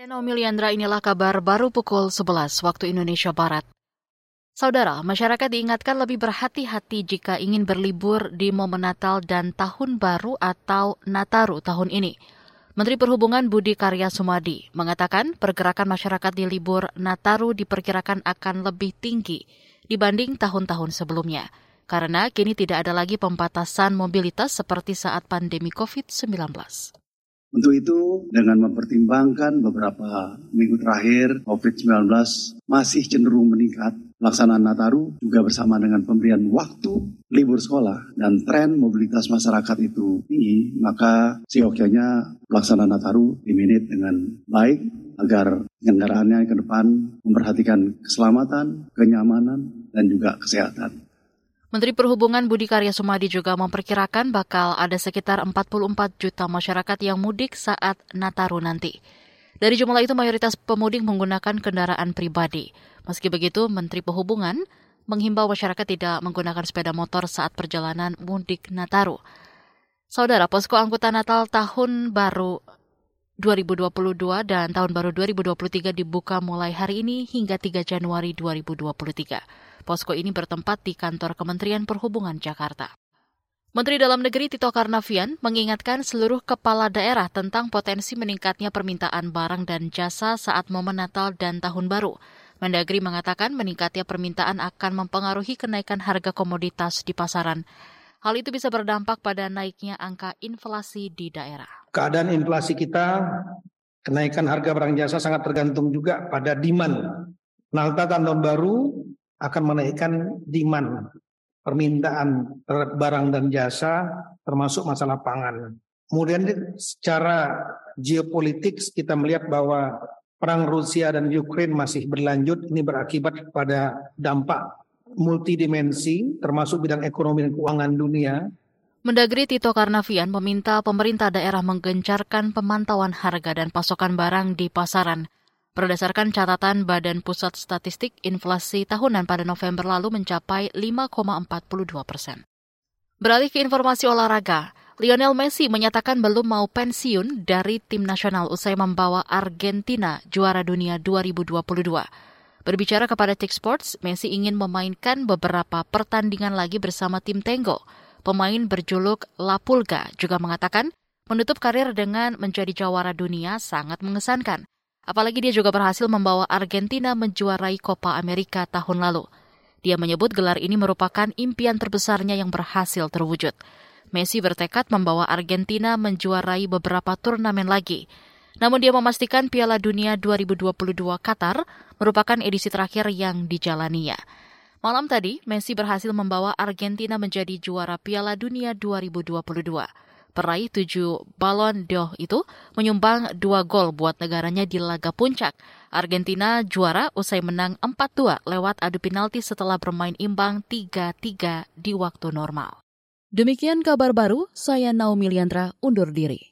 Naomi Liandra, inilah kabar baru pukul 11 waktu Indonesia Barat. Saudara, masyarakat diingatkan lebih berhati-hati jika ingin berlibur di momen Natal dan Tahun Baru atau Nataru tahun ini. Menteri Perhubungan Budi Karya Sumadi mengatakan pergerakan masyarakat di libur Nataru diperkirakan akan lebih tinggi dibanding tahun-tahun sebelumnya, karena kini tidak ada lagi pembatasan mobilitas seperti saat pandemi COVID-19. Untuk itu, dengan mempertimbangkan beberapa minggu terakhir COVID-19 masih cenderung meningkat, pelaksanaan Nataru juga bersama dengan pemberian waktu libur sekolah dan tren mobilitas masyarakat itu tinggi, maka seyogyanya pelaksanaan Nataru diminit dengan baik agar penyelenggaraannya ke depan memperhatikan keselamatan, kenyamanan, dan juga kesehatan. Menteri Perhubungan Budi Karya Sumadi juga memperkirakan bakal ada sekitar 44 juta masyarakat yang mudik saat Nataru nanti. Dari jumlah itu mayoritas pemudik menggunakan kendaraan pribadi. Meski begitu, Menteri Perhubungan menghimbau masyarakat tidak menggunakan sepeda motor saat perjalanan mudik Nataru. Saudara, posko angkutan Natal tahun baru 2022 dan tahun baru 2023 dibuka mulai hari ini hingga 3 Januari 2023. Posko ini bertempat di kantor Kementerian Perhubungan Jakarta. Menteri Dalam Negeri Tito Karnavian mengingatkan seluruh kepala daerah tentang potensi meningkatnya permintaan barang dan jasa saat momen Natal dan Tahun Baru. Mendagri mengatakan meningkatnya permintaan akan mempengaruhi kenaikan harga komoditas di pasaran. Hal itu bisa berdampak pada naiknya angka inflasi di daerah. Keadaan inflasi kita, kenaikan harga barang jasa sangat tergantung juga pada demand. Natal tahun baru akan menaikkan demand permintaan terhadap barang dan jasa termasuk masalah pangan. Kemudian secara geopolitik kita melihat bahwa perang Rusia dan Ukraina masih berlanjut ini berakibat pada dampak multidimensi termasuk bidang ekonomi dan keuangan dunia Mendagri Tito Karnavian meminta pemerintah daerah menggencarkan pemantauan harga dan pasokan barang di pasaran Berdasarkan catatan Badan Pusat Statistik, inflasi tahunan pada November lalu mencapai 5,42 persen. Beralih ke informasi olahraga, Lionel Messi menyatakan belum mau pensiun dari tim nasional usai membawa Argentina juara dunia 2022. Berbicara kepada Tix Sports, Messi ingin memainkan beberapa pertandingan lagi bersama tim Tengo. Pemain berjuluk La Pulga juga mengatakan menutup karir dengan menjadi jawara dunia sangat mengesankan. Apalagi dia juga berhasil membawa Argentina menjuarai Copa America tahun lalu. Dia menyebut gelar ini merupakan impian terbesarnya yang berhasil terwujud. Messi bertekad membawa Argentina menjuarai beberapa turnamen lagi. Namun dia memastikan Piala Dunia 2022 Qatar merupakan edisi terakhir yang dijalaninya. Malam tadi, Messi berhasil membawa Argentina menjadi juara Piala Dunia 2022 peraih tujuh balon d'Or itu menyumbang dua gol buat negaranya di laga puncak. Argentina juara usai menang 4-2 lewat adu penalti setelah bermain imbang 3-3 di waktu normal. Demikian kabar baru, saya Naomi Liandra undur diri.